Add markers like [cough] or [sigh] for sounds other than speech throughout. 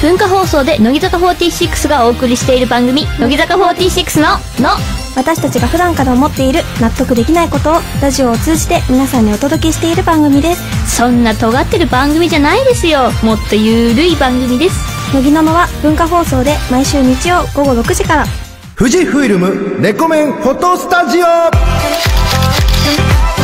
文化放送で乃木坂46がお送りしている番組「乃木坂46の」の。私たちが普段から思っている納得できないことをラジオを通じて皆さんにお届けしている番組です。そんな尖ってる番組じゃないですよ。もっとゆるい番組です。乃木ののは文化放送で毎週日曜午後6時から。富士フイルムレコメンフォトスタジオ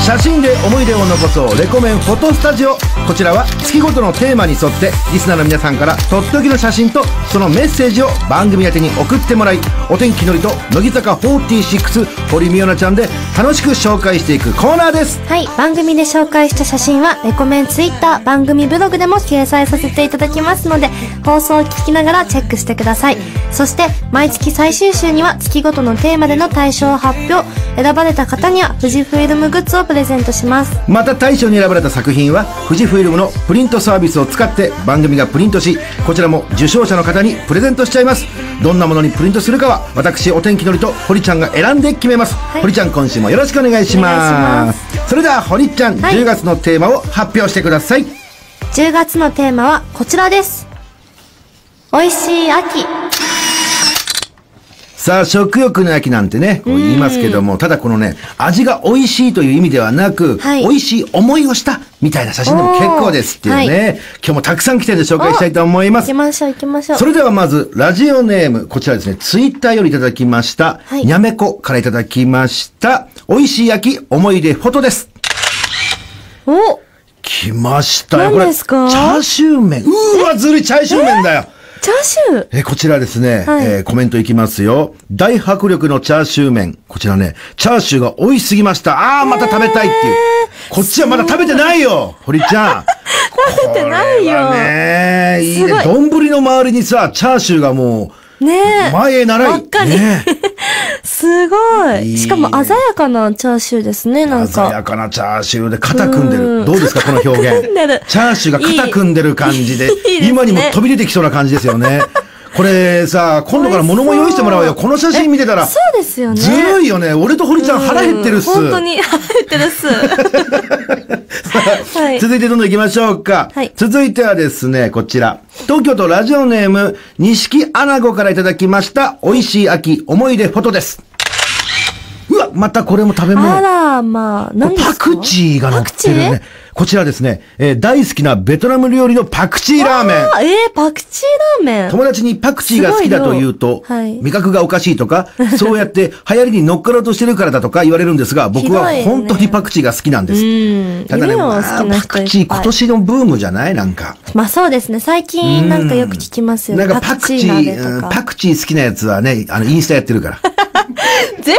写真で思い出を残そう。レコメンフォトスタジオ。こちらは月ごとのテーマに沿ってリスナーの皆さんからとっておきの写真とそのメッセージを番組宛に送ってもらいお天気のりと乃木坂46堀美央奈ちゃんで楽しく紹介していくコーナーです。はい番組で紹介した写真はレコメンツイッター番組ブログでも掲載させていただきますので放送を聞きながらチェックしてください。そして毎月最終週には月ごとのテーマでの対象を発表。選ばれた方には富士フイルムグッズをプレゼントします。また大賞に選ばれた作品は富士フイルムのプリントサービスを使って番組がプリントしこちらも受賞者の方にプレゼントしちゃいます。どんなものにプリントするかは私お天気のりと堀ちゃんが選んで決めます、い。堀ちゃん今週もよろしくお願いします。それでは堀ちゃん、はい。10月のテーマを発表してください。10月のテーマはこちらです。美味しい秋さあ食欲の秋なんてねこう言いますけどもただこのね味が美味しいという意味ではなく、はい。美味しい思いをしたみたいな写真でも結構ですっていうね、おー今日もたくさん来てるんで紹介したいと思います。行きましょう行きましょう。それではまず、ラジオネーム、こちらですね、ツイッターよりいただきました、はい。にゃめこからいただきました、美味しい焼き思い出フォトです。お。来ましたよ、これ。何ですか？チャーシュー麺。うーわ、ずるい、チャーシュー麺だよ。チャーシューえ、こちらですね、はいえーコメントいきますよ。大迫力のチャーシュー麺。こちらね、チャーシューが美味しすぎました。あー、また食べたいっていう。こっちはまだ食べてないよ堀ちゃん。[laughs] 食べてないよねえ、いいね。丼の周りにさ、チャーシューがもう、ねえ前へ習い。ばっかりねえすごい。いいねしかも鮮やかなチャーシューですね、なん鮮やか。かなチャーシューで肩組んでうる。んどうですか、この表現？チャーシューが肩組んでる感じで、[laughs] いね今にも飛び出てきそうな感じですよね。これさ、今度から物も用意してもらおうよ。この写真見てたら、そうですよね。ずるいよね。俺と堀ちゃん腹減ってるっす。本当に腹減ってるっす。はい。続いてどんどん行きましょうか。はい続いてはですね、こちら。東京都ラジオネーム、錦穴子からいただきました、美味しい秋思い出フォトです。うわ、またこれも食べ物。あら、まあ、何ですか？パクチーが乗ってるパね。こちらですね、えー大好きなベトナム料理のパクチーラーメン。あ、えー、パクチーラーメン？友達にパクチーが好きだと言うと、はい味覚がおかしいとか、[laughs] そうやって流行りに乗っかろうとしてるからだとか言われるんですが、僕は本当にパクチーが好きなんです。うん。ただね、パクチー今年のブームじゃないなんか。まあそうですね。最近なんかよく聞きますよね。なんかパクチ鍋ー。パクチー好きなやつはね、あの、インスタやってるから。[laughs] ぜ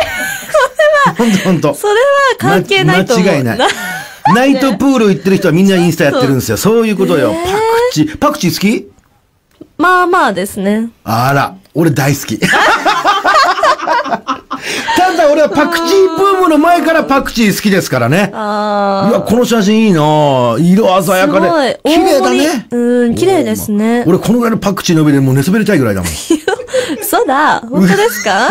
ほんとほんと。それは関係ないと思う。ま間違いない。[laughs] ナイトプール行ってる人はみんなインスタやってるんですよ。そういうことよ。パクチー、パクチー好き？まあまあですね。あら、俺大好き。[laughs] ただ俺はパクチーブームの前からパクチー好きですからね。うあわ、この写真いいな色鮮やかで。綺麗だね。うん、綺麗ですね。俺このぐらいのパクチーの上でもう寝そべりたいぐらいだもん。[laughs] そうだ、本当ですか？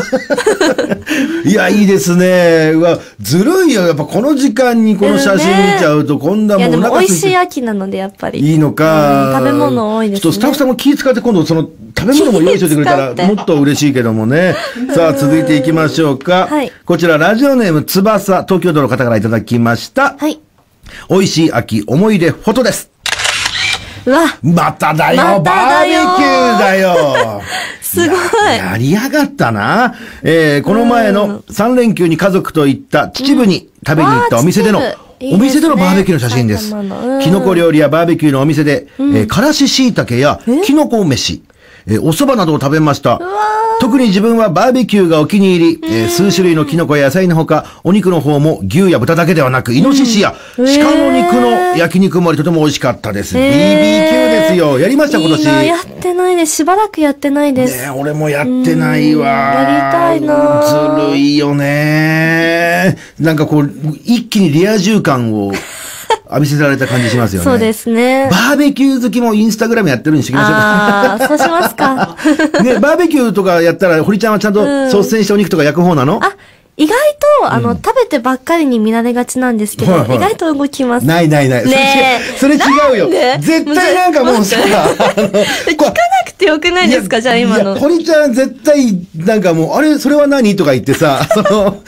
[laughs] いや、いいですね。うわ、ずるいよ。やっぱこの時間にこの写真見ちゃうと、こんないもや、うでも美味しい。秋なので、やっぱり。いいのか、うん食べ物多いですねちょっとスタッフさんも気遣って今度その食べ物も用意しておいてくれたらもっと嬉しいけどもね。[laughs] さあ続いていきましょうか。はいこちらラジオネーム翼、東京都の方からいただきました。はい。美味しい秋思い出フォトです。うわ、まただよ、まただよ。バーベキューだよ。[laughs] すごい。ややりやがったな。えー、この前の3連休に家族と行った秩父に食べに行ったお店での、いいですねお店でのバーベキューの写真です。埼玉の。うん。キノコ料理やバーベキューのお店で、えーからし椎茸やキノコ飯、えーお蕎麦などを食べました。特に自分はバーベキューがお気に入り、えー数種類のキノコや野菜のほか、お肉の方も牛や豚だけではなく、イノシシや鹿の肉の焼肉もりとても美味しかったです。BBQ ですよ。やりました今年。やってないです。しばらくやってないです。ねえ俺もやってないわ。やりたいなずるいよね。なんかこう、一気にリア充感を浴びせられた感じしますよね。そうですね。バーベキュー好きもインスタグラムやってるにしてきましょうか。ああ、そうしますか。[laughs] ね、バーベキューとかやったら、堀ちゃんはちゃんと率先してお肉とか焼く方なの、あ、意外と、あの、食べてばっかりに見られがちなんですけど、はいはい意外と動きます。ないないない。ねえそれ違うそれ違うよなん。で？絶対なんかもうさ、あの聞かなくてよくないですか？じゃあ今の。堀ちゃん絶対、なんかもう、あれ、それは何？とか言ってさ、[laughs] その、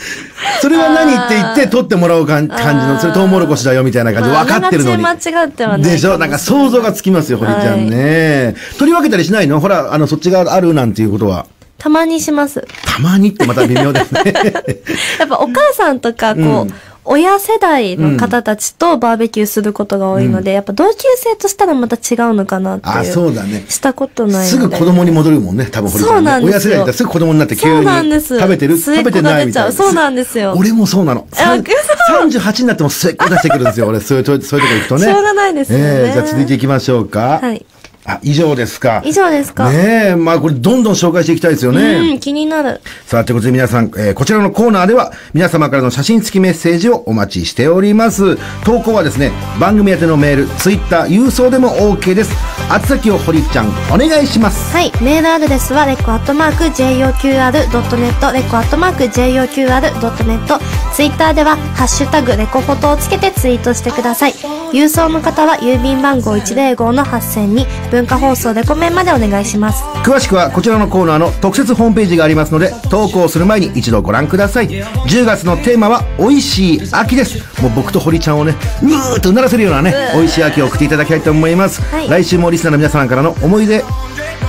それは何って言って取ってもらう感感じの、それトウモロコシだよみたいな感じで分かってるのに。まああながち間違ってはないでしょ？なんか想像がつきますよ、堀ちゃんね。取り分けたりしないの？ほら、あの、そっちがあるなんていうことは。たまにします。たまにってまた微妙ですね。[laughs] やっぱお母さんとか、こう、うん親世代の方たちとバーベキューすることが多いので、やっぱ同級生としたらまた違うのかなっていう。あ、そうだね。したことないす。ぐ子供に戻るもんね、多分ね。そうなんですよ親世代だったらすぐ子供になって急そうに。なんです食べてる？食べてないみたいな。そうなんですよ俺もそうなの。あさん嘘38になっても末っ子出してくるんですよ。俺、そういうと、そういうとこ行くとね。[laughs] しょうがないですよねええじゃあ続いていきましょうか。はい。あ、以上ですか。以上ですかねえ、まあこれどんどん紹介していきたいですよね。うん、気になる。さあ、ということで皆さん、えーこちらのコーナーでは、皆様からの写真付きメッセージをお待ちしております。投稿はですね、番組宛てのメール、ツイッター、郵送でも OK です。宛先を堀ちゃん、お願いします。はい。メールアドレスは、レコアットマーク、JOQR.net、レコアットマーク、JOQR.net。ツイッターでは、ハッシュタグ、レコフォトをつけてツイートしてください。郵送の方は、郵便番号105-8000に、文化放送レコメンまでお願いします。詳しくはこちらのコーナーの特設ホームページがありますので投稿する前に一度ご覧ください。10月のテーマは美味しい秋です。もう僕と堀ちゃんをねうーっとうならせるようなね美味しい秋を送っていただきたいと思います、はい。来週もリスナーの皆様からの思い出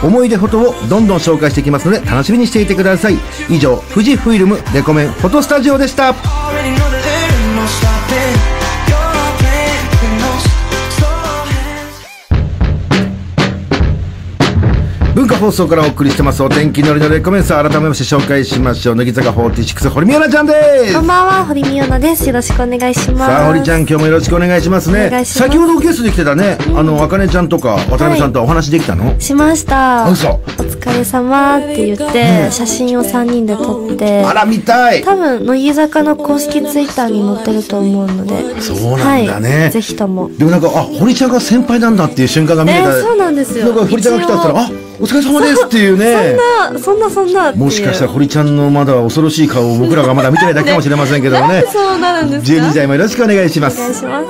思い出フォトをどんどん紹介していきますので楽しみにしていてください。以上富士フイルムレコメンフォトスタジオでした文化放送からお送りしてますお天気のりのレコメンさあ改めまして紹介しましょう乃木坂46堀宮奈ちゃんですこんばんは、堀美央奈です。よろしくお願いします。さあ、堀ちゃん、今日もよろしくお願いしますね。先ほどゲストで来てたね、あの、あかねちゃんとか、渡辺さんとはお話できたの、しました。お疲れ様って言って、写真を3人で撮って、あら、見たい多分、乃木坂の公式ツイッターに載ってると思うので。そうなんだねはい。ぜひとも。でもなんか、あ、堀ちゃんが先輩なんだっていう瞬間が見えた。えーそうなんですよなんか、堀ちゃんが来たって言ったら、あ、お疲れ様ですっていうね。そんな、そんな、そんな。もしかしたら堀ちゃんのまだ恐ろしい顔を僕らがまだ見てないだけかもしれませんけどもね。そうなるんですか？12時台もよろしくお願いしまお願いす。します。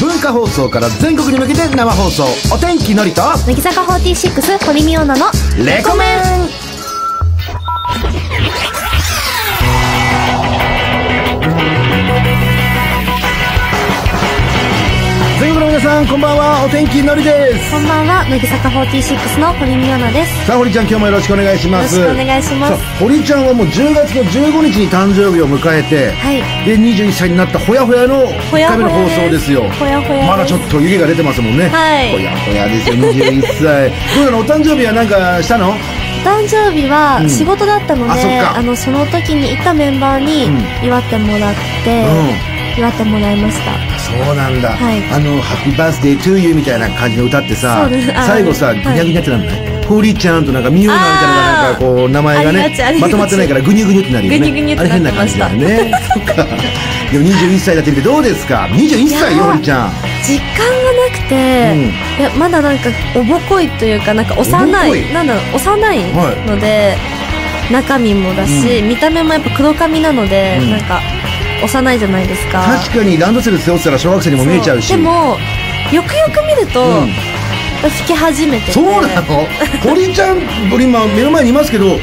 文化放送から全国に向けて生放送。お天気のりと、乃木坂46、堀美央奈のレコメン皆さんこんばんは。お天気のりです。こんばんは、乃木坂46の堀美央奈です。さあ堀ちゃん今日もよろしくお願いします。よろしくお願いします。堀ちゃんはもう10月の15日に誕生日を迎えて、はい。で21歳になったほやほやの1ほやほや回目の放送ですよ。ほやほやまだちょっと湯気が出てますもんね。はい。ほやほやですよ21歳。[laughs] どうなの？お誕生日はなんかしたの？お誕生日はうん。仕事だったので、あそっか。の、その時にいたメンバーにうん。祝ってもらって、う祝ってもらいました。そうなんだ、はい。あの「ハッピーバースデートゥーユー」みたいな感じの歌ってさ最後さはい。ぐにゃぐにゃってなんない。堀ちゃんとなんかミオナみたいななんかこう名前がねまとまってないからぐにゅぐにゅってなるよね。あれ変な感じだよね。[laughs] でも21歳だってみてどうですか？21歳よいやー堀ちゃん。実感がなくて、いやまだなんかおぼこいというかなんか幼いいなんだろう幼いので、中身もだし、見た目もやっぱ黒髪なので、うん。なんか幼いじゃないですか。確かにランドセル背負ってたら小学生にも見えちゃうし。でもよくよく見ると、うん。老け始めてて。そうなの？[laughs] 堀ちゃん俺今目の前にいますけどど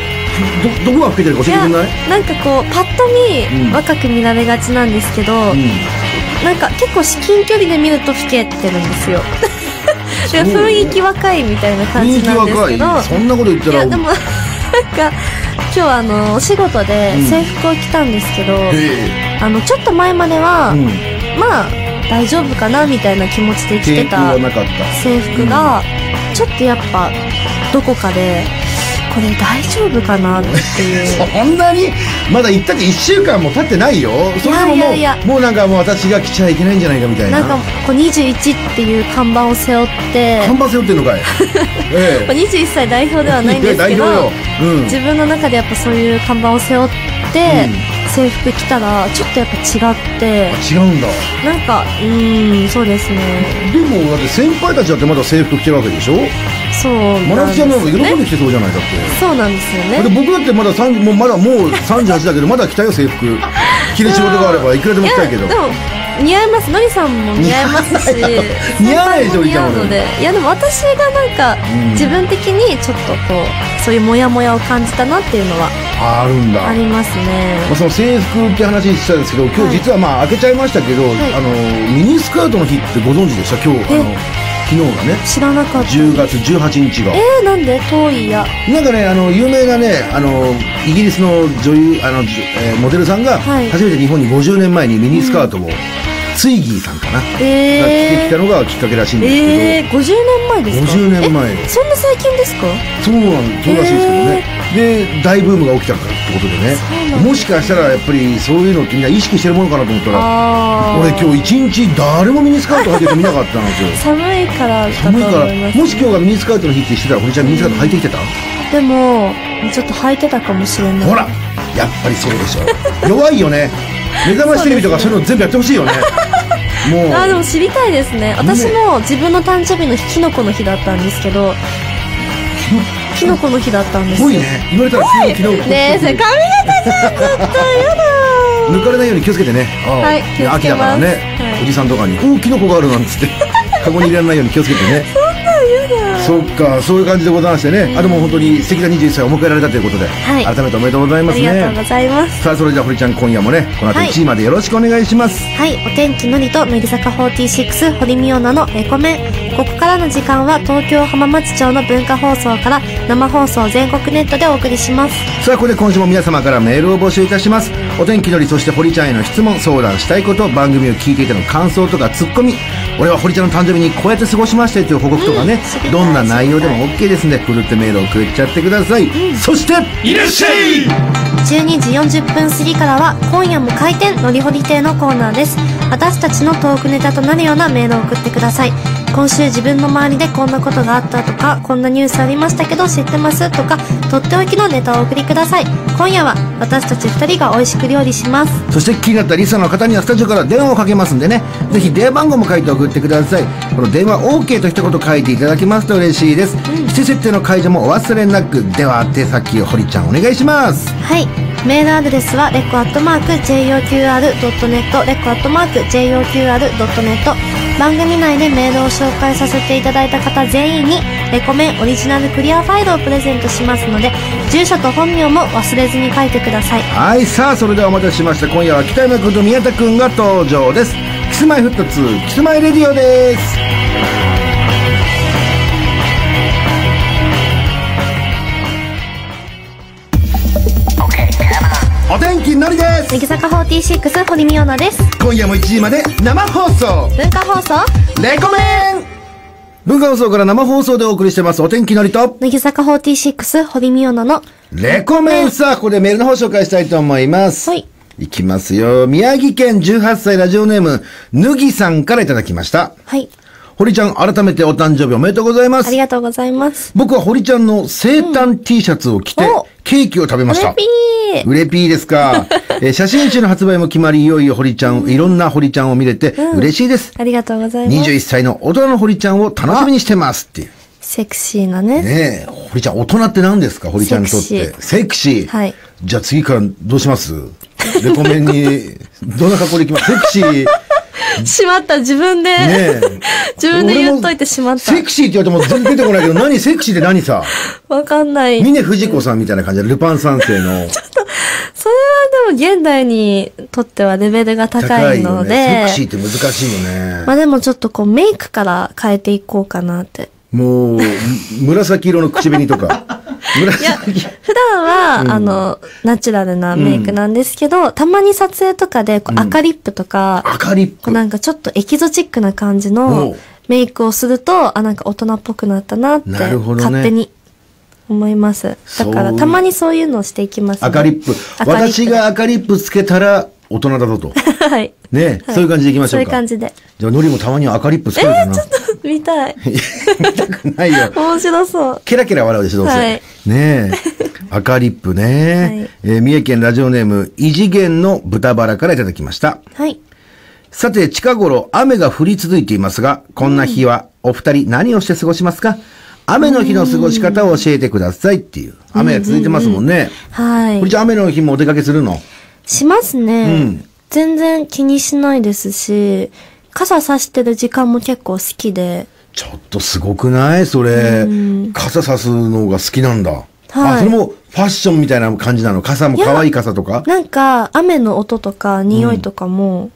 どこが老けてるか教えてくれない？なんかこうパッと見、うん。若く見られがちなんですけど、うん。なんか結構至近距離で見ると老けてるんですよ。[laughs] で雰囲気若いみたいな感じなんです若い。けどそんなこと言ったらいやでも [laughs] なんか今日あのお仕事でうん。制服を着たんですけど、え。あのちょっと前までは、えうん。まあ大丈夫かなみたいな気持ちで着てた制服が、ちょっとやっぱどこかでこれ大丈夫かなっていう。[laughs] そんなに？まだ行ったって1週間も経ってないよ。それでももういやいや。いやもうなんかもう私が来ちゃいけないんじゃないかみたいな。なんかこう21っていう看板を背負って。看板背負ってんのかい？[laughs] えまあ21歳代表ではないんですけどうん。自分の中でやっぱそういう看板を背負って、制服着たらちょっとやっぱ違って。違うんだ。なんかうーんそうですね。でもだって先輩たちだってまだ制服着てるわけでしょ？そう真なんですよ夏ちゃんなんか喜んねできてそうじゃないだって。そうなんですよね。で僕だってまだ三もうまだもう38だけどまだ着たよ制服。着る仕事があればいくらでも着たいけど。でも似合います。のりさんも似合いますし似合わない。似合うので。いやでも私がなんか、うん。自分的にちょっとこうそういうモヤモヤを感じたなっていうのはあるんだ。ありますね。まあ、その制服って話したんですけど、今日実はまあ開けちゃいましたけど、い。あの、ミニスカートの日ってご存知でした？今日、あの、昨日がね、知らなかった。10月18日が。えー、なんで？遠いや。なんかね、あの、有名なね、あの、イギリスの女優、あの、えーモデルさんが、はい。初めて日本に50年前にミニスカートを、ツイギーさんかな、が着てえきたのがきっかけらしいんー、ですけど、えー、50年前ですか？50年前。えそんな最近ですか？そうなんそうらしいですけどね、で大ブームが起きたからってことでね。もしかしたらやっぱりそういうのってみんな意識してるものかなと思ったら俺今日一日誰もミニスカート履いてる人見なかったんですよ。寒いから寒いから。もし今日がミニスカートの日って知ってたら堀ちゃんミニスカート履いてきてた。でもちょっと履いてたかもしれない。ほらやっぱりそうでしょ。弱いよね目覚ましテレビとかそういうの全部やってほしいよね。[laughs] もう。あでも知りたいですね。私も自分の誕生日の日キノコの日だったんですけど。キノコの日だったんですよ。ぽいね。言われたらすぐ昨日。ねえそれ髪型じゃん絶対やだ抜かれないように気をつけてね。はい気をつけます。秋だからね、はい。おじさんとかに「おおキノコがある」なんつって。[laughs] カゴに入れられないように気をつけてねそっかそういう感じでございましてね、あでも本当に素敵な21歳を迎えられたということで、い。改めておめでとうございますありがとうねございます。さあそれじゃあ堀ちゃん今夜もねこの後はい。1位までよろしくお願いします、はい、お天気のりと乃木坂46堀美央奈のレコメン。ここからの時間は東京浜松町の文化放送から生放送全国ネットでお送りします。さあここで今週も皆様からメールを募集いたします。お天気のりそして堀ちゃんへの質問相談したいこと番組を聞いていての感想とかツッコミ。俺は堀ちゃんの誕生日にこうやって過ごしましたよという報告とかね、知りたい。どんな内容でも OK ですんでふるってメールを送っちゃってください、そしていらっしゃい12時40分過ぎからは今夜も開店のりほり亭のコーナーです。私たちのトークネタとなるようなメールを送ってください。今週自分の周りでこんなことがあったとか、こんなニュースありましたけど知ってますとか、とっておきのネタをお送りください。今夜は私たち二人が美味しく料理します。そして気になったリスナーの方にはスタジオから電話をかけますんでね。ぜひ電話番号も書いて送ってください。この電話 OK と一言書いていただきますと嬉しいです。指定設定の解除もお忘れなく。では手先を堀ちゃんお願いします。はい。メールアドレスはレコアットマーク JOQR.net レコアットマーク JOQR.net 番組内でメールを紹介させていただいた方全員にレコメンオリジナルクリアファイルをプレゼントしますので住所と本名も忘れずに書いてください。はいさあそれではお待たせしました。今夜は北山君と宮田君が登場です。キスマイフット2キスマイレディオです。お天気のりです。乃木坂46堀美央奈です。今夜も1時まで生放送。文化放送？レコメン。文化放送から生放送でお送りしてます。お天気のりと。乃木坂46堀美央奈のレコメンさあここでメールの方紹介したいと思います。はい。いきますよ。宮城県18歳ラジオネームぬぎさんからいただきました。はい堀ちゃん改めてお誕生日おめでとうございます。ありがとうございます。僕は堀ちゃんの生誕 T シャツを着てお。ケーキを食べました。うれぴーうれぴーですか？[laughs] えー写真集の発売も決まり、いよいよ堀ちゃん、いろんな堀ちゃんを見れて嬉しいです。ありがとうございます。21歳の大人の堀ちゃんを楽しみにしてますっていう。セクシーなね。ねえ、堀ちゃん、大人って何ですか？堀ちゃんにとって。セクシー。はい。じゃあ次からどうします？レコメンに、どんな格好でいきます？セクシー。しまった自分で。[laughs] 自分で言っといてしまったセクシーって言われても全然出てこないけど、[laughs] 何セクシーって何さ？わかんない。峰藤子さんみたいな感じで、ルパン三世の。それはでも現代にとってはレベルが高いので、ね。セクシーって難しいよね。まあでもちょっとこうメイクから変えていこうかなって。もう、む紫色の口紅とか。いや、紫。普段は、あの、ナチュラルなメイクなんですけど、たまに撮影とかでこう赤リップとか、赤リップ。なんかちょっとエキゾチックな感じおのうメイクをすると、あ、なんか大人っぽくなったなって、勝手に思います。だからたまにそういうのをしていきます、ね。赤リップ私が赤リップつけたら大人だぞと。[laughs] はい。ね、はいそういう感じでいきましょうか。そういう感じで。じゃあ、のりもたまには赤リップつけるかな。見たい。[laughs] 見たくないよ。[laughs] 面白そう。ケラケラ笑うでしょ、どうせ。はいねえ。赤リップね。えー三重県ラジオネーム、異次元の豚バラからいただきました。はい。さて、近頃雨が降り続いていますが、こんな日はお二人何をして過ごしますか？雨の日の過ごし方を教えてくださいっていう。雨が続いてますもんね。はいこれ。じゃあ雨の日もお出かけするの？しますね。全然気にしないですし、傘さしてる時間も結構好きで、ちょっとすごくないそれ、傘さすのが好きなんだ。はいあ、それもファッションみたいな感じなの？傘も可愛い傘とか？なんか雨の音とか匂いとかも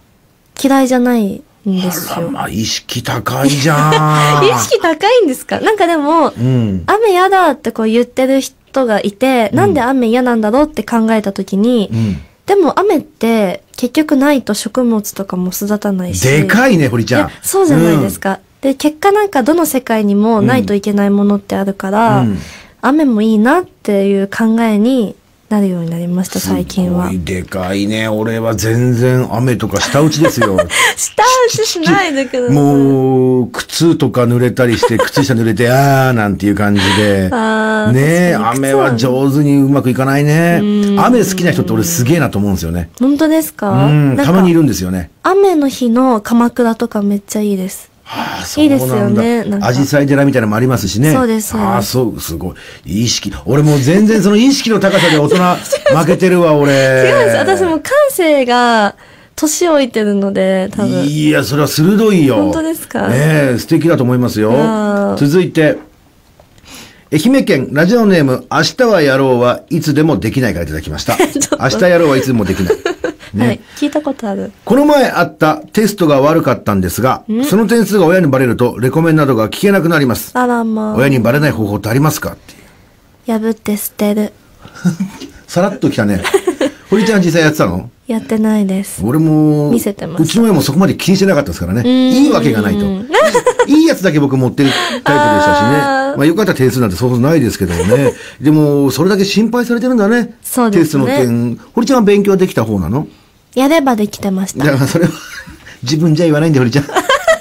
嫌いじゃないんですあら、よ。まあ、意識高いじゃん。[laughs] 意識高いんですか？なんかでも、うん。雨嫌だってこう言ってる人がいて、なんで雨嫌なんだろうって考えた時に、うん。でも雨って結局ないと食物とかも育たないし。でかいね、堀ちゃん。そうじゃないですか。で、結果なんかどの世界にもないといけないものってあるから、うん雨もいいなっていう考えになるようになりました、最近はすご。いでかいね。俺は全然雨とか下打ちですよ。[laughs] 下打ちしないでください。もう、靴とか濡れたりして、[laughs] 靴下濡れて、あーなんていう感じで。ね雨は上手にうまくいかないね。雨好きな人って俺すげえなと思うんですよね。本当ですか？うん、なんかたまにいるんですよね。雨の日の鎌倉とかめっちゃいいです。はあ、いいですよねアジサイ寺みたいなのもありますしね。そうですああ、そう、すごい。意識。俺もう全然その意識の高さで大人 [laughs] 負けてるわ、俺。違うんです。私も感性が年老いてるので、多分。いや、それは鋭いよ。本当ですか？ねえ、素敵だと思いますよ続いて、愛媛県ラジオネーム、明日はやろうはいつでもできないからいただきました。[laughs] 明日やろうはいつでもできない。ねはい。聞いたことある。この前あったテストが悪かったんですが、その点数が親にバレると、レコメンなどが聞けなくなります。あらま親にバレない方法ってありますか？っていう。あ。破って捨てる。さらっときたね。[laughs] 堀ちゃん実際やってたの？やってないです。俺も、見せてましたうちの親もそこまで気にしてなかったですからね。いいわけがないと。[laughs] いいやつだけ僕持ってるタイプでしたしね。まあよかったら点数なんてそうそうないですけどもね。でも、それだけ心配されてるんだね。そうですねテストの点。堀ちゃんは勉強できた方なの？やればできてました。だからそれは、自分じゃ言わないんだよ、堀ちゃん。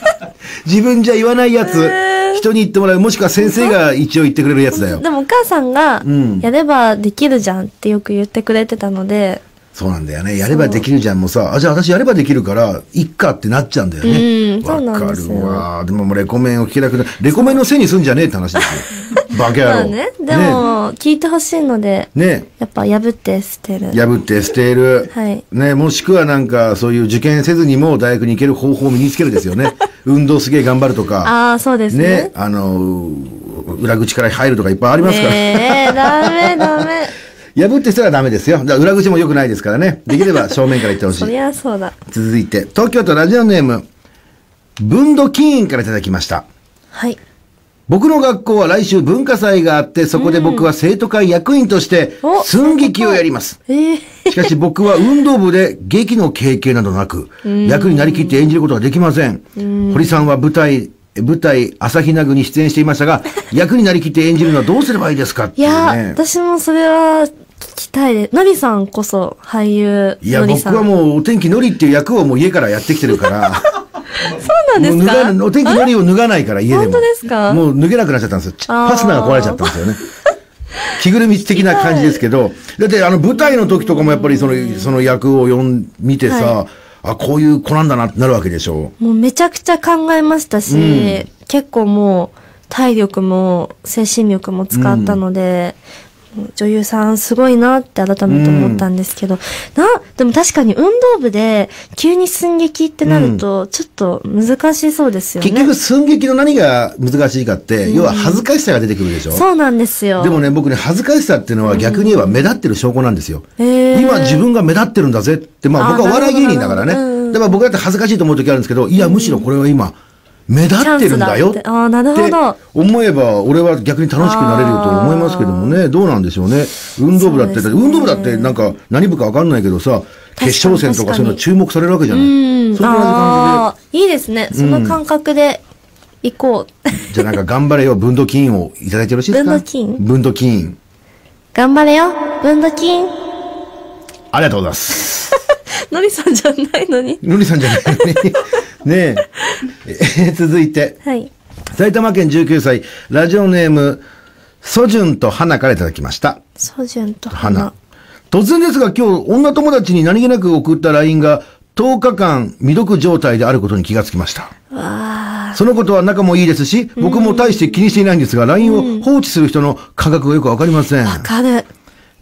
[laughs] 自分じゃ言わないやつ。人に言ってもらう。もしくは先生が一応言ってくれるやつだよ。でもお母さんがん、やればできるじゃんってよく言ってくれてたので、そうなんだよね。やればできるじゃんもさ、あ、じゃあ私やればできるから、いっかってなっちゃうんだよね。うんそうなんですよわかるわ。でももうレコメンを聞けなくなレコメンのせいにすんじゃねえって話ですよ。[laughs] バカ野郎。まあね、でも、聞いてほしいので、ね。ねやっぱ破って捨てる。破って捨てる。はいね、もしくはなんか、そういう受験せずにも大学に行ける方法を身につけるですよね。[laughs] 運動すげえ頑張るとか。ああ、そうですね。ね、あの、裏口から入るとかいっぱいありますから。ねえ、ダメダメ。[laughs] 破って捨てたらダメですよ。裏口も良くないですからね。できれば正面から行ってほしそりい。ゃそうだ。続いて、東京都ラジオネーム、文土金院からいただきました。はい。僕の学校は来週文化祭があって、そこで僕は生徒会役員としてお寸劇をやります。ええしかし僕は運動部で劇の経験などなく、役になりきって演じることができません。堀さんは舞台、舞台朝日奈具に出演していましたが、[laughs] 役になりきって演じるのはどうすればいいですか？っていや、ね。私もそれは聞きたいです。のりさんこそ俳優いや、僕のりさん。はもうお天気のりっていう役をもう家からやってきてるから。[laughs] そうなんですもう脱かがお天気のりを脱がないから家でも。本当ですか？もう脱げなくなっちゃったんですよ。ファスナーが壊れちゃったんですよね。着ぐるみ的な感じですけど、だってあの舞台の時とかもやっぱりその、その役を読ん、見てさ、はあ、こういう子なんだなってなるわけでしょもうめちゃくちゃ考えましたし、結構もう体力も精神力も使ったので、女優さんすごいなって改めて思ったんですけど、な、でも確かに運動部で急に寸劇ってなると、ちょっと難しそうですよね。結局寸劇の何が難しいかって、要は恥ずかしさが出てくるでしょ？そうなんですよ。でもね、僕ね、恥ずかしさっていうのは逆に言えば目立ってる証拠なんですよ。へー今自分が目立ってるんだぜって、まあ僕はお笑い芸人だからね。だから僕だって恥ずかしいと思う時あるんですけど、いや、むしろこれは今、目立ってるんだよって思えば、俺は逆に楽しくなれるよと思いますけどもね、どうなんでしょうね。運動部だって、ね運動部だってなんか何部かわかんないけどさ、決勝戦とかそういうの注目されるわけじゃない。うん。そああ、いいですね。その感覚で行こう。じゃあなんか頑張れよ、分度金をいただいてよろしいですか？分度金？分度金。頑張れよ、分度金。ありがとうございます。[laughs] のりさんじゃないのに。のりさんじゃないのに。ねえ。えー [laughs] 続いて、はい。埼玉県19歳、ラジオネーム、ソジュンと花からいただきました。ソジュンと花花。。突然ですが今日、女友達に何気なく送った LINE が、10日間未読状態であることに気がつきました。わそのことは仲もいいですし、僕も大して気にしていないんですが、LINE を放置する人の感覚がよくわかりません。あ、わかる。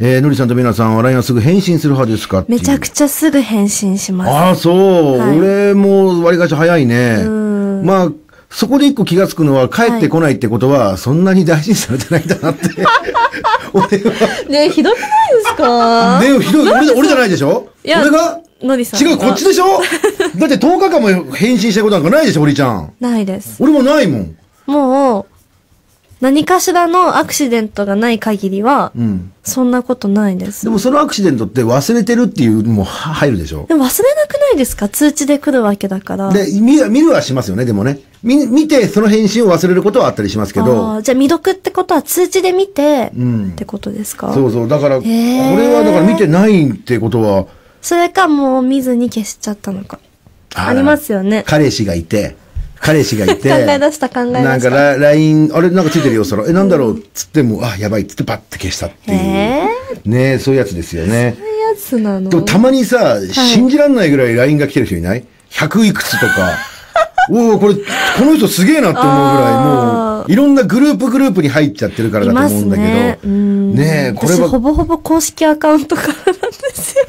えー、のりさんとみなさんは LINE はすぐ返信する派ですか？めちゃくちちゃすぐ返信します。ああ、そう。はい俺も割りかし早いね。んまあ、そこで一個気がつくのは、帰ってこないってことは、そんなに大事にされてないんだなって。[laughs] 俺は。ねひどくないですか？でもひどい。俺俺じゃないでしょ？いや俺が？のりさんが違う、こっちでしょ？だって10日間も返信したことなんかないでしょ、堀ちゃん。ないです。俺もないもん。もう、何かしらのアクシデントがない限りは、うん。そんなことないです。でもそのアクシデントって忘れてるっていうのもは入るでしょ？でも忘れなくないですか？通知で来るわけだから。で、見る、見るはしますよね、でもね。見、見て、その返信を忘れることはあったりしますけあど。ーじゃあ未読ってことは通知で見て、うんってことですか？そうそう。だから、これはだから見てないってことは、それかもう見ずに消しちゃったのか。ありますよね。彼氏がいて、彼氏がいて。考え出した考え出したなんかラ、LINE、あれなんかついてるよ、そら。え、なんだろう？っつっても、あ、やばいっつってパッて消したっていう。へねそういうやつですよね。そういうやつなのでもたまにさ、信じらんないぐらい LINE が来てる人いない ?100 いくつとか。[laughs] おおこれ、この人すげえなって思うぐらい、もあう、いろんなグループグループに入っちゃってるからだと思うんだけど。ね。うんねえ、これ私ほは、ぼほぼ公式アカウントからなんですよ。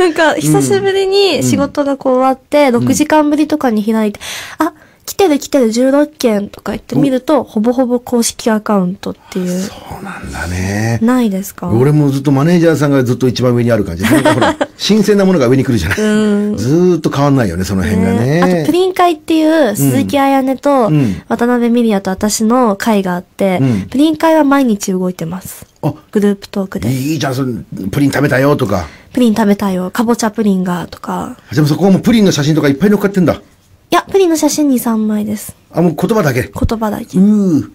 なんか、久しぶりに仕事がこう終わって、6時間ぶりとかに開いて、あ、来てる来てる16件とか言って見ると、ほぼほぼ公式アカウントっていう。そうなんだね。ないですか？俺もずっとマネージャーさんがずっと一番上にある感じ。なんかほら、[laughs] 新鮮なものが上に来るじゃない。ずーっと変わんないよね、その辺がねあね。と、プリン会っていう、鈴木彩音とうん、渡辺美里也と私の会があって、うんプリン会は毎日動いてます。あ、グループトークで。いいじゃん、そのプリン食べたよとか。プリン食べたよ、かぼちゃプリンが、とか。でもそこはもうプリンの写真とかいっぱい乗っかってんだ。いや、プリンの写真2、3枚です。あ、もう言葉だけ。言葉だけ。[laughs] うー。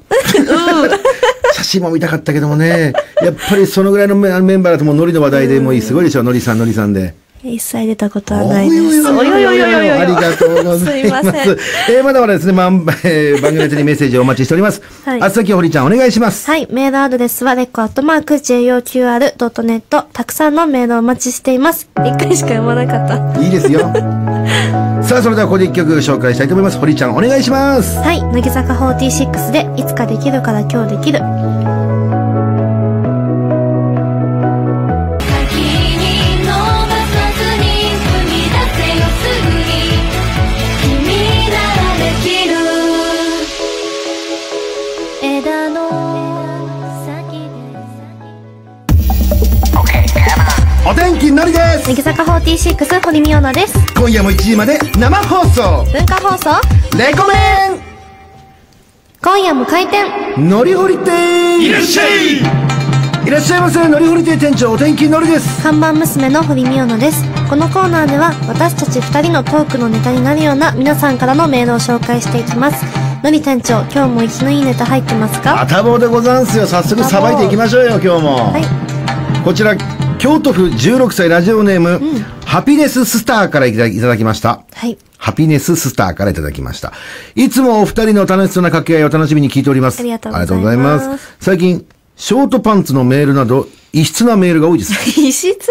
写真も見たかったけどもね。やっぱりそのぐらいのメメンバーだともうノリの話題でもういい。すごいでしょ、ノリさん、ノリさんで。一切出たことはないです。おいおいおいおいおいおいありがとうございます。すいません。えーまだまだですね、まん [laughs] えー番組宛てにメッセージをお待ちしております。はいあつさきほりちゃんお願いします。はい、メールアドレスはレコアットマーク JOQR.net。たくさんのメールをお待ちしています。一回しか読まなかった。いいですよ。[laughs] さあ、それではここで一曲紹介したいと思います。ほりちゃんお願いします。はい、乃木坂46で、いつかできるから今日できる。乃木坂46、堀美央奈です。今夜も1時まで生放送。文化放送？レコメ今夜も開店ンのりほり亭いらっしゃいいらっしゃいませ、のりほり亭店長、お天気のりです。看板娘の堀美央奈です。このコーナーでは私たち二人のトークのネタになるような皆さんからのメールを紹介していきます。のり店長、今日も生きのいいネタ入ってますか？あたぼうでござんすよ。早速さばいていきましょうよ、今日も。はい。こちら、京都府16歳ラジオネーム、ハピネススターからいただきいただきました。はい。ハピネススターからいただきました。いつもお二人の楽しそうな掛け合いを楽しみに聞いております。ありがとうございますます最近、ショートパンツのメールなど、異質なメールが多いです。[laughs] 異質？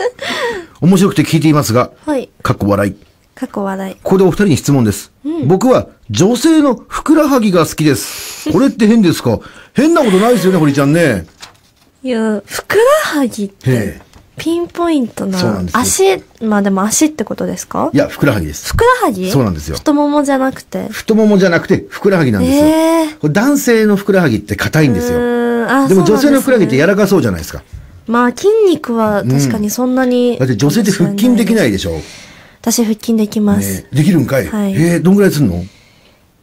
面白くて聞いていますが、はい。かっこ笑い。過去笑い。ここでお二人に質問です。僕は女性のふくらはぎが好きです。これって変ですか？変なことないですよね、堀ちゃんね。いや、ふくらはぎっへて、ピンポイントなそうなんですよ足、まあでも足ってことですか？いや、ふくらはぎですふ。くらはぎ？そうなんですよ太ももじゃなくて？太ももじゃなくて、ふくらはぎなんですよ。えーこれ男性のふくらはぎって硬いんですよ。でも女性のふくらはぎって柔やらかそうじゃないですか。まあ筋肉は確かにそんなに。だって女性って腹筋できないでしょ。私腹筋できます。ね、できるんかい、はいえー、どんぐらいすんの？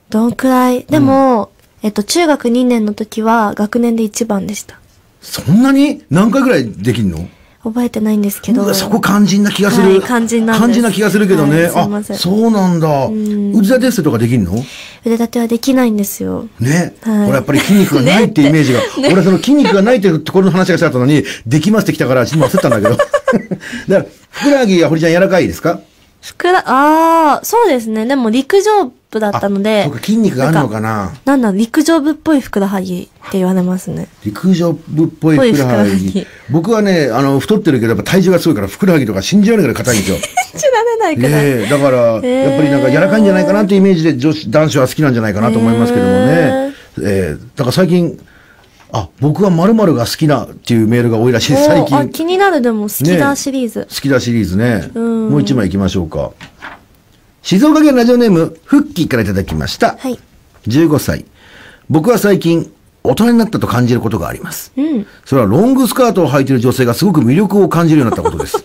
どんくらい？でも、えっと、中学2年の時は学年で一番でした。そんなに？何回ぐらいできんの？覚えてないんですけど。そこ肝心な気がする。はい肝心な肝心な気がするけどね。はいあ、そうなんだ。ん腕立て伏せとかできんの？腕立てはできないんですよ。ね。はい俺やっぱり筋肉がないってイメージが。[laughs] 俺はその筋肉がないっていうところの話がしたかったのに、できますってきたから、今焦ったんだけど。[laughs] だから、ふくらはぎは堀ちゃん柔らかいですか？ふくら、ああ、そうですね。でも陸上部だったので。そうか、筋肉があるのかななんだ、陸上部っぽいふくらはぎって言われますね。陸上部っぽいふくらはぎぎ。僕はね、あの、太ってるけど、やっぱ体重がすごいから、ふくらはぎとか信じられないぐらい硬いんですよ。知られないくらい。ええだから、やっぱりなんか柔らかいんじゃないかなっていうイメージで女子、男子は好きなんじゃないかなと思いますけどもね。ええだから最近、あ、僕は〇〇が好きなっていうメールが多いらしいです、最おーあ、近。気になるでも好きだねシリーズ。好きだシリーズね。うんもう一枚行きましょうか。静岡県ラジオネーム、フッキーからいただきました。はい。15歳。僕は最近、大人になったと感じることがあります。うん。それはロングスカートを履いている女性がすごく魅力を感じるようになったことです。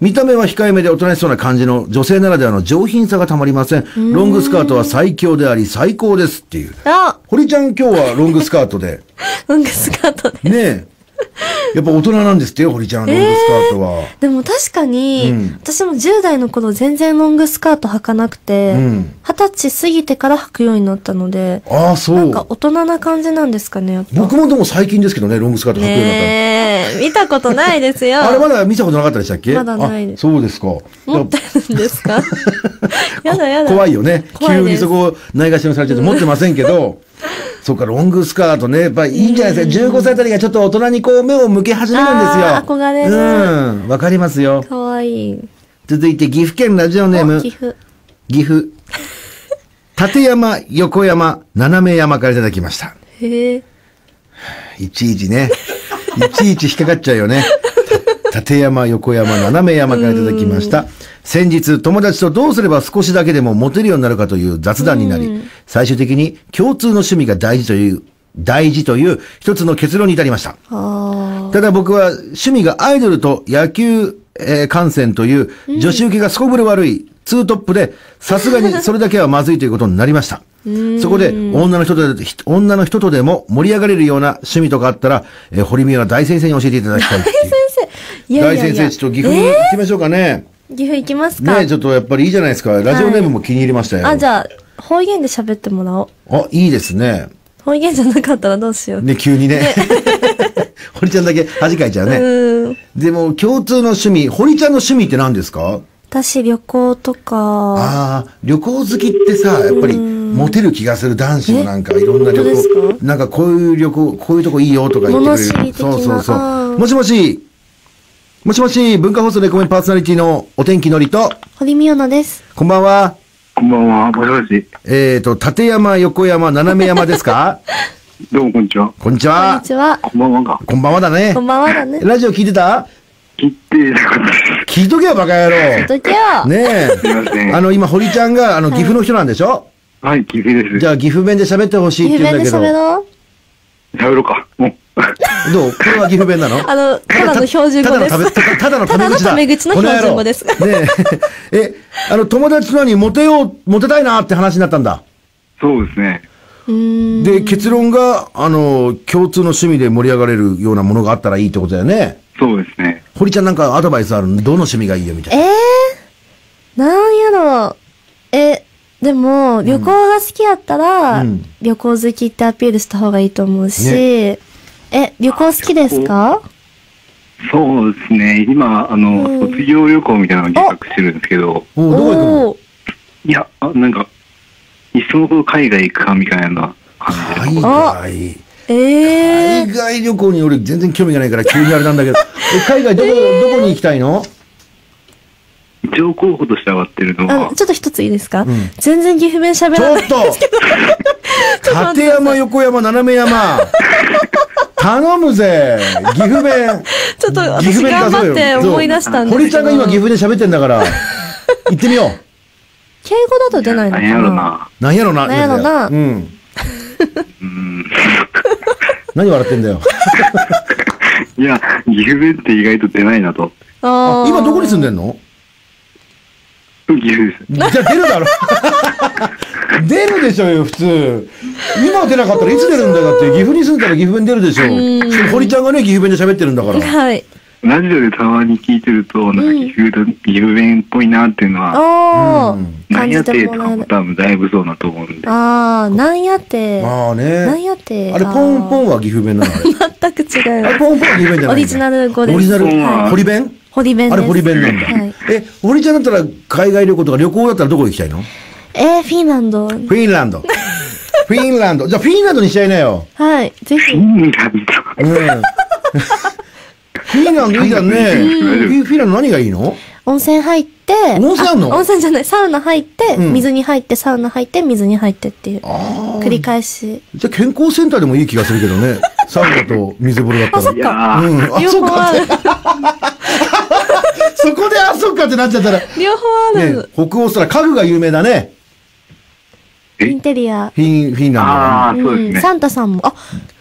お、見た目は控えめでおとなしそうな感じの女性ならではの上品さがたまりません。ロングスカートは最強であり最高ですっていう。あ、堀ちゃん今日はロングスカートで。[laughs] ロングスカートで。ねえ。[laughs] やっぱ大人なんですってよ、堀ちゃん、ロングスカートは。でも確かに、うん私も10代の頃全然ロングスカート履かなくて、うん二十歳過ぎてから履くようになったので、ああ、そう。なんか大人な感じなんですかね。僕もでも最近ですけどね、ロングスカート履くようになったえ、見たことないですよ。あれまだ見たことなかったでしたっけ？まだないですあそうですか。持ってるんですか？や [laughs] だやだ。怖いよね。急にそこをないがしろにされちゃって持ってませんけど、[laughs] そっか、ロングスカートね。やっぱいいんじゃないですか。15歳あたりがちょっと大人にこう目を向け始めるんですよ。憧れるうん。わかりますよ。かわいい。続いて岐阜県ラジオネームお、岐阜。岐阜。立山、横山、斜め山からいただきました。へえ。いちいちね。いちいち引っかかっちゃうよね。た立山、横山、斜め山からいただきました。先日、友達とどうすれば少しだけでもモテるようになるかという雑談になり、最終的に共通の趣味が大事という、大事という一つの結論に至りました。あただ僕は趣味がアイドルと野球、えー観戦という女子受けがすこぶる悪いツートップで、さすがに [laughs] それだけはまずいということになりました。そこで女の人とで、ひ女の人とでも盛り上がれるような趣味とかあったら、えー堀美央奈大先生に教えていただきたいいう。先。大先生、ちょっと岐阜に行ってみましょうかね。岐阜行きますか？ねちょっとやっぱりいいじゃないですか。ラジオネームも気に入りましたよ。あ、じゃあ、方言で喋ってもらおう。あ、いいですね。方言じゃなかったらどうしよう。ね、急にね。[laughs] 堀ちゃんだけ恥かいちゃうね。うん。でも、共通の趣味、堀ちゃんの趣味って何ですか？私、旅行とか、ああ、旅行好きってさ、やっぱり、モテる気がする男子もなんかいろんな旅行か、なんかこういう旅行、こういうとこいいよとか言ってくれる。そうそうそう。もしもし、もしもし、文化放送レコメンパーソナリティのお天気のりと、堀美央奈です。こんばんは。こんばんは、もしもし。えっ、と、立山、横山、斜め山ですか？[laughs] どうもこんにちは。こんにちこんはに。ちは。こんばんはが。こんばんはだねこ。んばんはだね。ラジオ聞いてた？聞いてなかったです。聞いとけよ、バカ野郎。どきよ。ねすいませえ。んあの、今、堀ちゃんが、あの、岐阜の人なんでしょ？はい、岐阜です。じゃあ、岐阜弁で喋ってほしいって岐阜弁で言うんだけど。喋ろう。喋ろうか。もう。[laughs] どう？これは岐阜弁なの？あの、ただの標準語です。ただのたたただのタメ口だ。ただのタメ口の標準語ですねえ。[laughs] え、あの、友達と何モテよう、モテたいなって話になったんだ。そうですね。で、結論が、あの、共通の趣味で盛り上がれるようなものがあったらいいってことだよね。そうですね。堀ちゃんなんかアドバイスあるの？どの趣味がいいよみたいな。えー、なんやろえ、でも、旅行が好きやったら、うん旅行好きってアピールした方がいいと思うし、ねえ、旅行好きですか？そうですね。今、あの、うん。卒業旅行みたいなのを計画してるんですけど、おうどこ行くの？いや、あなんか、いっそのこと海外行くかみたいな感じで。海外。え海外旅行に俺全然興味がないから急にあれなんだけど。[laughs] え、海外どこ、どこに行きたいの？一応候補として上がってるのー、あはの、、ちょっと一ついいですか、ん。全然岐阜弁喋ちらない。ょっと。[laughs] 立山、横山、斜め山。頼むぜ岐阜弁。[laughs] ちょっと岐阜弁私頑張って思い出したんですけど。堀ちゃんが今岐阜で喋ってんだから。行ってみよう。敬語だと出ないのか何なやろな。なんやろな？なんやろな？うん。うん。何笑ってんだよ。[laughs] いや、岐阜弁って意外と出ないなと。あー今どこに住んでんの？岐阜です。じゃあ出るだろ。[laughs] 出るでしょうよ、普通。今出なかったらいつ出るんだよ。だって岐阜に住んだら岐阜弁出るでしょ。しかも堀ちゃんがね、岐阜弁で喋ってるんだから。はい。ラジオでたまに聞いてると、なんか岐阜だ、岐阜弁っぽいなっていうのは、おー、なんやてとかも。多分だいぶそうだと思うんで。あー、なんやて。まあね。なんやて。あれ、ポンポンは岐阜弁なの。全く違う。あれ、ポンポンは岐阜弁じゃないんだオリジナル語です。オリジナルはい堀弁？堀弁です。あれ、堀弁なんだはい。。え、堀ちゃんだったら海外旅行とか旅行だったらどこ行きたいの？えー、フィンランド。フィンランド。フィンランド。じゃあ、フィンランドにしちゃいなよ。はい。ぜひ。フィンランうん。フィンランドいいじゃんね。フィフィンランド何がいいの？温泉入って。温泉あんの？温泉じゃない。サウナ入って、うん水に入って、サウナ入って、水に入ってっていう。繰り返し。じゃあ、健康センターでもいい気がするけどね。[laughs] サウナと水風呂だったの。いやー、うん、あ、両そっかって方ある。[laughs] そこであ、そっかってなっちゃったら。両方あねる。、北欧したら家具が有名だね。インテリア。フィン、フィンランドはああ、そうですね。サンタさんも。あ、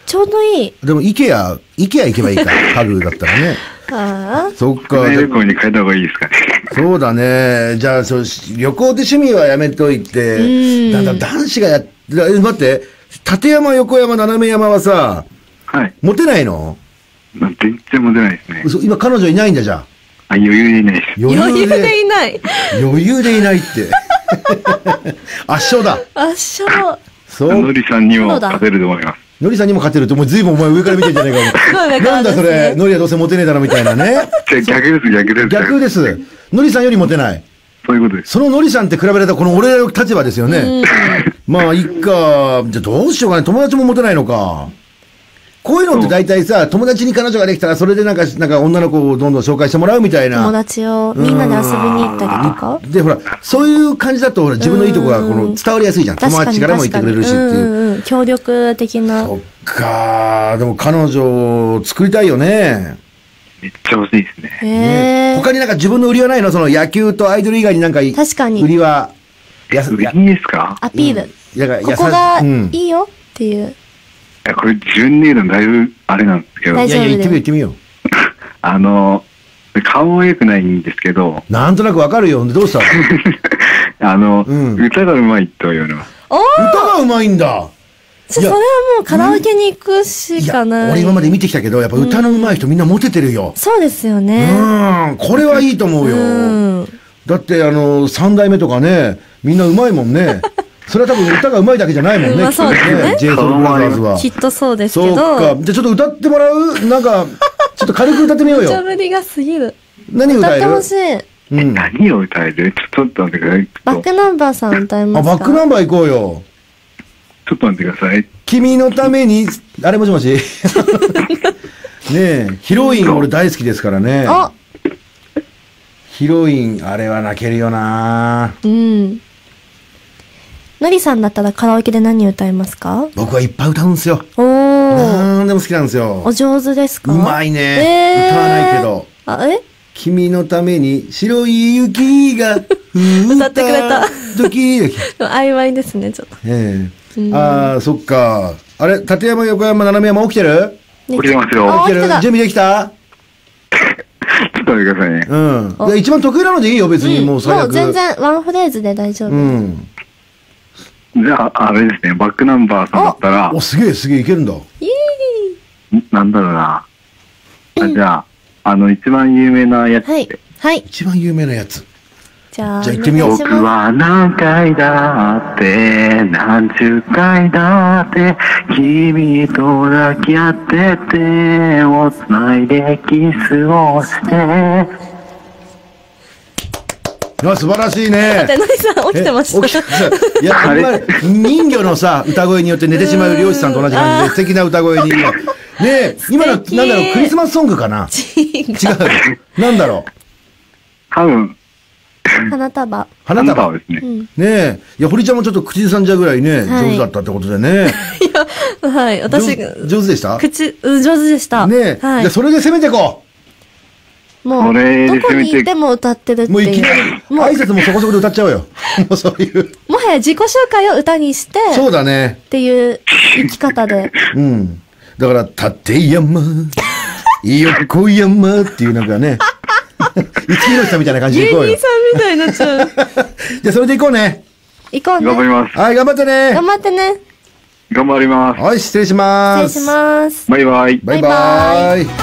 ちょうどいい。でも、イケア、イケア行けばいいか。[laughs] 家具だったらね。あそっか。旅行に変えた方がいいですかね。そうだね。じゃあ、そう、し旅行って趣味はやめといて、だんだん男子がやっ、だ待って、立山、横山、斜め山はさ、はい。モテないの？まあ全然モテないですね。嘘今彼女いないんだじゃん。あ、余裕でいないです。あ。余裕でいない。余裕でいないって。[laughs] 圧勝だ。圧勝。そう。のりさんにもそうだ勝てると思います。のりさんにも勝てると、もう随分お前上から見てんじゃねえか。すごい上からなんだそれ、のりはどうせモテねえだろみたいなね。逆です、逆です。逆です。のりさんよりモテない。そういうことです。そののりさんって比べられたらこの俺の立場ですよね。まあ、いっか。じゃあどうしようかね。友達もモテないのか。こういうのって大体さ、友達に彼女ができたら、それでなんか、なんか女の子をどんどん紹介してもらうみたいな。友達をみんなで遊びに行ったりとか？で、ほら、そういう感じだと、ほら、自分のいいとこが、この、伝わりやすいじゃん。友達からも言ってくれるしっていう。うんうんうん協力的な。そっかでも彼女を作りたいよね。めっちゃ欲しいですね。へえ。他になんか自分の売りはないの？その野球とアイドル以外になんかい、確かに売りは、やす、や売りですか？アピール。やが、ここがうんいいよっていう。いや、これ自分で言うのだいぶあれなんですけど、大丈夫いやいや、言ってみよう言ってみよ [laughs] あの、顔は良くないんですけど、う。なんとなくわかるよ。どうした？[laughs] あの、うん歌がうまいと言われます。歌がうまいんだ。そそれはもうカラオケに行くしかない。俺今まで見てきたけど、やっぱ歌の上手い人みんなモテてるよ。そうですようね。ん、これはいいと思うよ。うん。だって、あの、三代目とかね、みんな上手いもんね。[laughs] それは多分歌が上手いだけじゃないもんね。まあそうですねきっと j ソ u l b r o t h e は。きっとそうですけそうか。ど。じゃあちょっと歌ってもらう？なんか、ちょっと軽く歌ってみようよ。無茶ぶりが過ぎる。何歌える？歌ってほしい。うん。何を歌える？ちょっと待ってください。バックナンバーさん歌えあ、ますか？バックナンバー行こうよ。ちょっと待ってください。君のために、あれもしもし [laughs] ねえ、ヒロイン俺大好きですからね。あヒロイン、あれは泣けるよなうん。のりさんだったらカラオケで何歌いますか？僕はいっぱい歌うんですよ。おー。なんでも好きなんですよお。上手ですか？うまいね歌わないけど。あ、え？君のために白い雪が降 [laughs] 歌ってくれた時々。でも曖昧ですね、ちょっと。ええああ、そっか。あれ、立山、横山、斜め山起きてる？ね起きてますよあ起きてる？準備できた？[laughs] ちょっと待ってくださいね。うん。おいや一番得意なのでいいよ、別に。もう最悪。もう全然ワンフレーズで大丈夫。うん。じゃあ、あれですね、バックナンバーさんだったらお、、すげえ、すげえ、いけるんだ。イエんなんだろうな。あじゃあ、あの、一番有名なやつはい。はい。一番有名なやつ。じゃあ、じゃあ行ってみよう僕お願いしまは何回だって、何十回だって、君と抱き合って手を繋いでキスをして、あ、素晴らしいねす。。で、のりさん起きてましえ起きいや、あれ今人魚のさ、歌声によって寝てしまう漁師さんと同じ感じで、素敵な歌声に今。ねえ、今の、なん敵だろう、クリスマスソングかな？違う。なんだろう？多分、花束。花束？ですね。え。いや、堀ちゃんもちょっと口ずさんじゃうぐらいね、はい上手だったってことでね。[laughs] はい。私、上上手でした？ね口、うん上手でした。え。じはいゃあ。それで攻めてこもう、どこに攻めて行っても歌ってるってう。もういきなり、。もう挨拶もそこそこで歌っちゃおうよ。[laughs] もうそういう。もはや自己紹介を歌にして、そうだね。っていう生き方で。うん。だから、立山、[laughs] 横山っていうなんかね、一木ひろしさんみたいな感じで芸いこうよ人。さんみたいになっちゃう。[laughs] じゃあ、それでいこうね。行こうね。頑張ります。はい、頑張ってね頑。張ってね。頑張ります。はい、失礼します。失礼します。バイバイ。バイバイ。いいです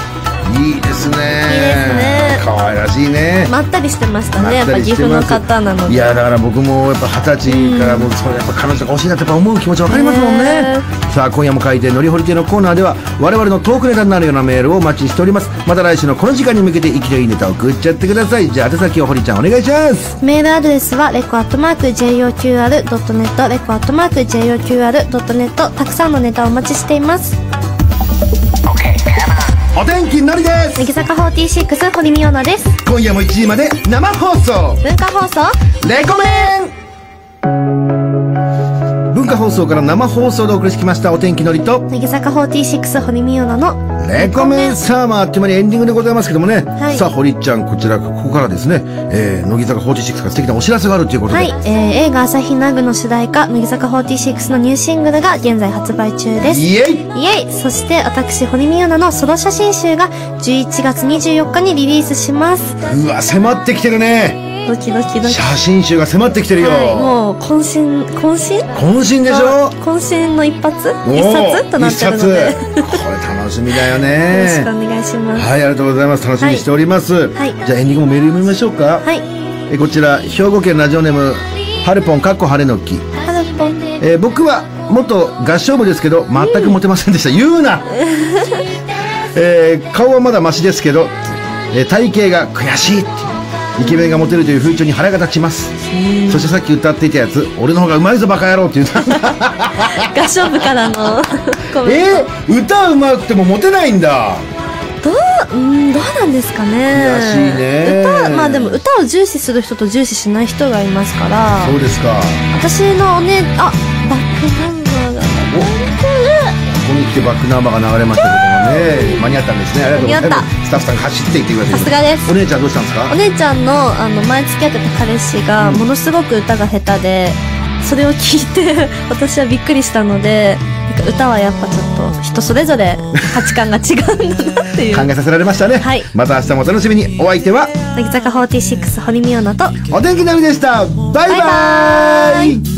ね。いいですね可愛らしいね。まったりしてましたまね。やっぱ岐阜の方なので。いや、だから僕もやっぱ二十歳からもう、それやっぱ彼女が欲しいなってやっぱ思う気持ちわかりますもんねね。さあ、今夜も書いてのりほり亭のコーナーでは、我々のトークネタになるようなメールをお待ちしております。また来週のこの時間に向けて、生きといいネタを送っちゃってください。じゃあ、宛先を堀ちゃんお願いします。メールアドレスはレコアットマーク JOQR.net レコアットマーク JOQR.net たくさんのネタをお待ちしていますお天気のりです。乃木坂46堀美央奈です。今夜も1時まで生放送。文化放送。レコメン文文化放送から生放送でお送りしてきましたお天気のりと、乃木坂46堀美央奈のレコメンサーマーあっという間にエンディングでございますけどもね。はいさあ、堀ちゃん、こちら、ここからですね、えー、乃木坂46から素敵なお知らせがあるということで。はい、えー、映画朝日奈ぐの主題歌、乃木坂46のニューシングルが現在発売中です。イエイイエイそして私、堀美央奈のソロ写真集が11月24日にリリースします。うわ、迫ってきてるね。ドキドキドキ。写真集が迫ってきてるよ。はい、もう、渾身、渾身？渾身でしょ？渾身の一発？一冊となってるので。これ楽しみだよよろしねく。お願いします。はい、ありがとうございます。楽しみにしております。はいじゃあエンディングもメール読みましょうか。はい。えこちら、兵庫県ラジオネーム、はるぽんかっこ晴れのき。ハルポン。えー僕は元合唱部ですけど全くモテませんでした、[laughs] 言うな、えー顔はまだマシですけど、えー体型が悔しいってイケメンがモテるという風潮に腹が立ちます。そしてさっき歌っていたやつ俺の方がうまいぞバカ野郎って言う。合唱部からのえー、歌うまくてもモテないんだ。ト。どう、うん、どうなんですかね。悔しいね。歌、まあでも歌を重視する人と重視しない人がいますから。そうですか。私のおね、あ、バックナンバーが。お。ここに来てバックナンバーが流れましたけどもね間に合ったんですね。ありがとうございます。スタッフさんが走っていってくださいさすがです。お姉ちゃんどうしたんですか？お姉ちゃんの、あの、前付き合ってた彼氏が、ものすごく歌が下手で、それを聞いて、[laughs] 私はびっくりしたので、歌はやっぱちょっと、人それぞれ価値観が違うんだなっていう。考えさせられましたね、はい。また明日もお楽しみに。お相手は？乃木坂46堀美央奈と、お天気のりでした。バイバイ。バイバイ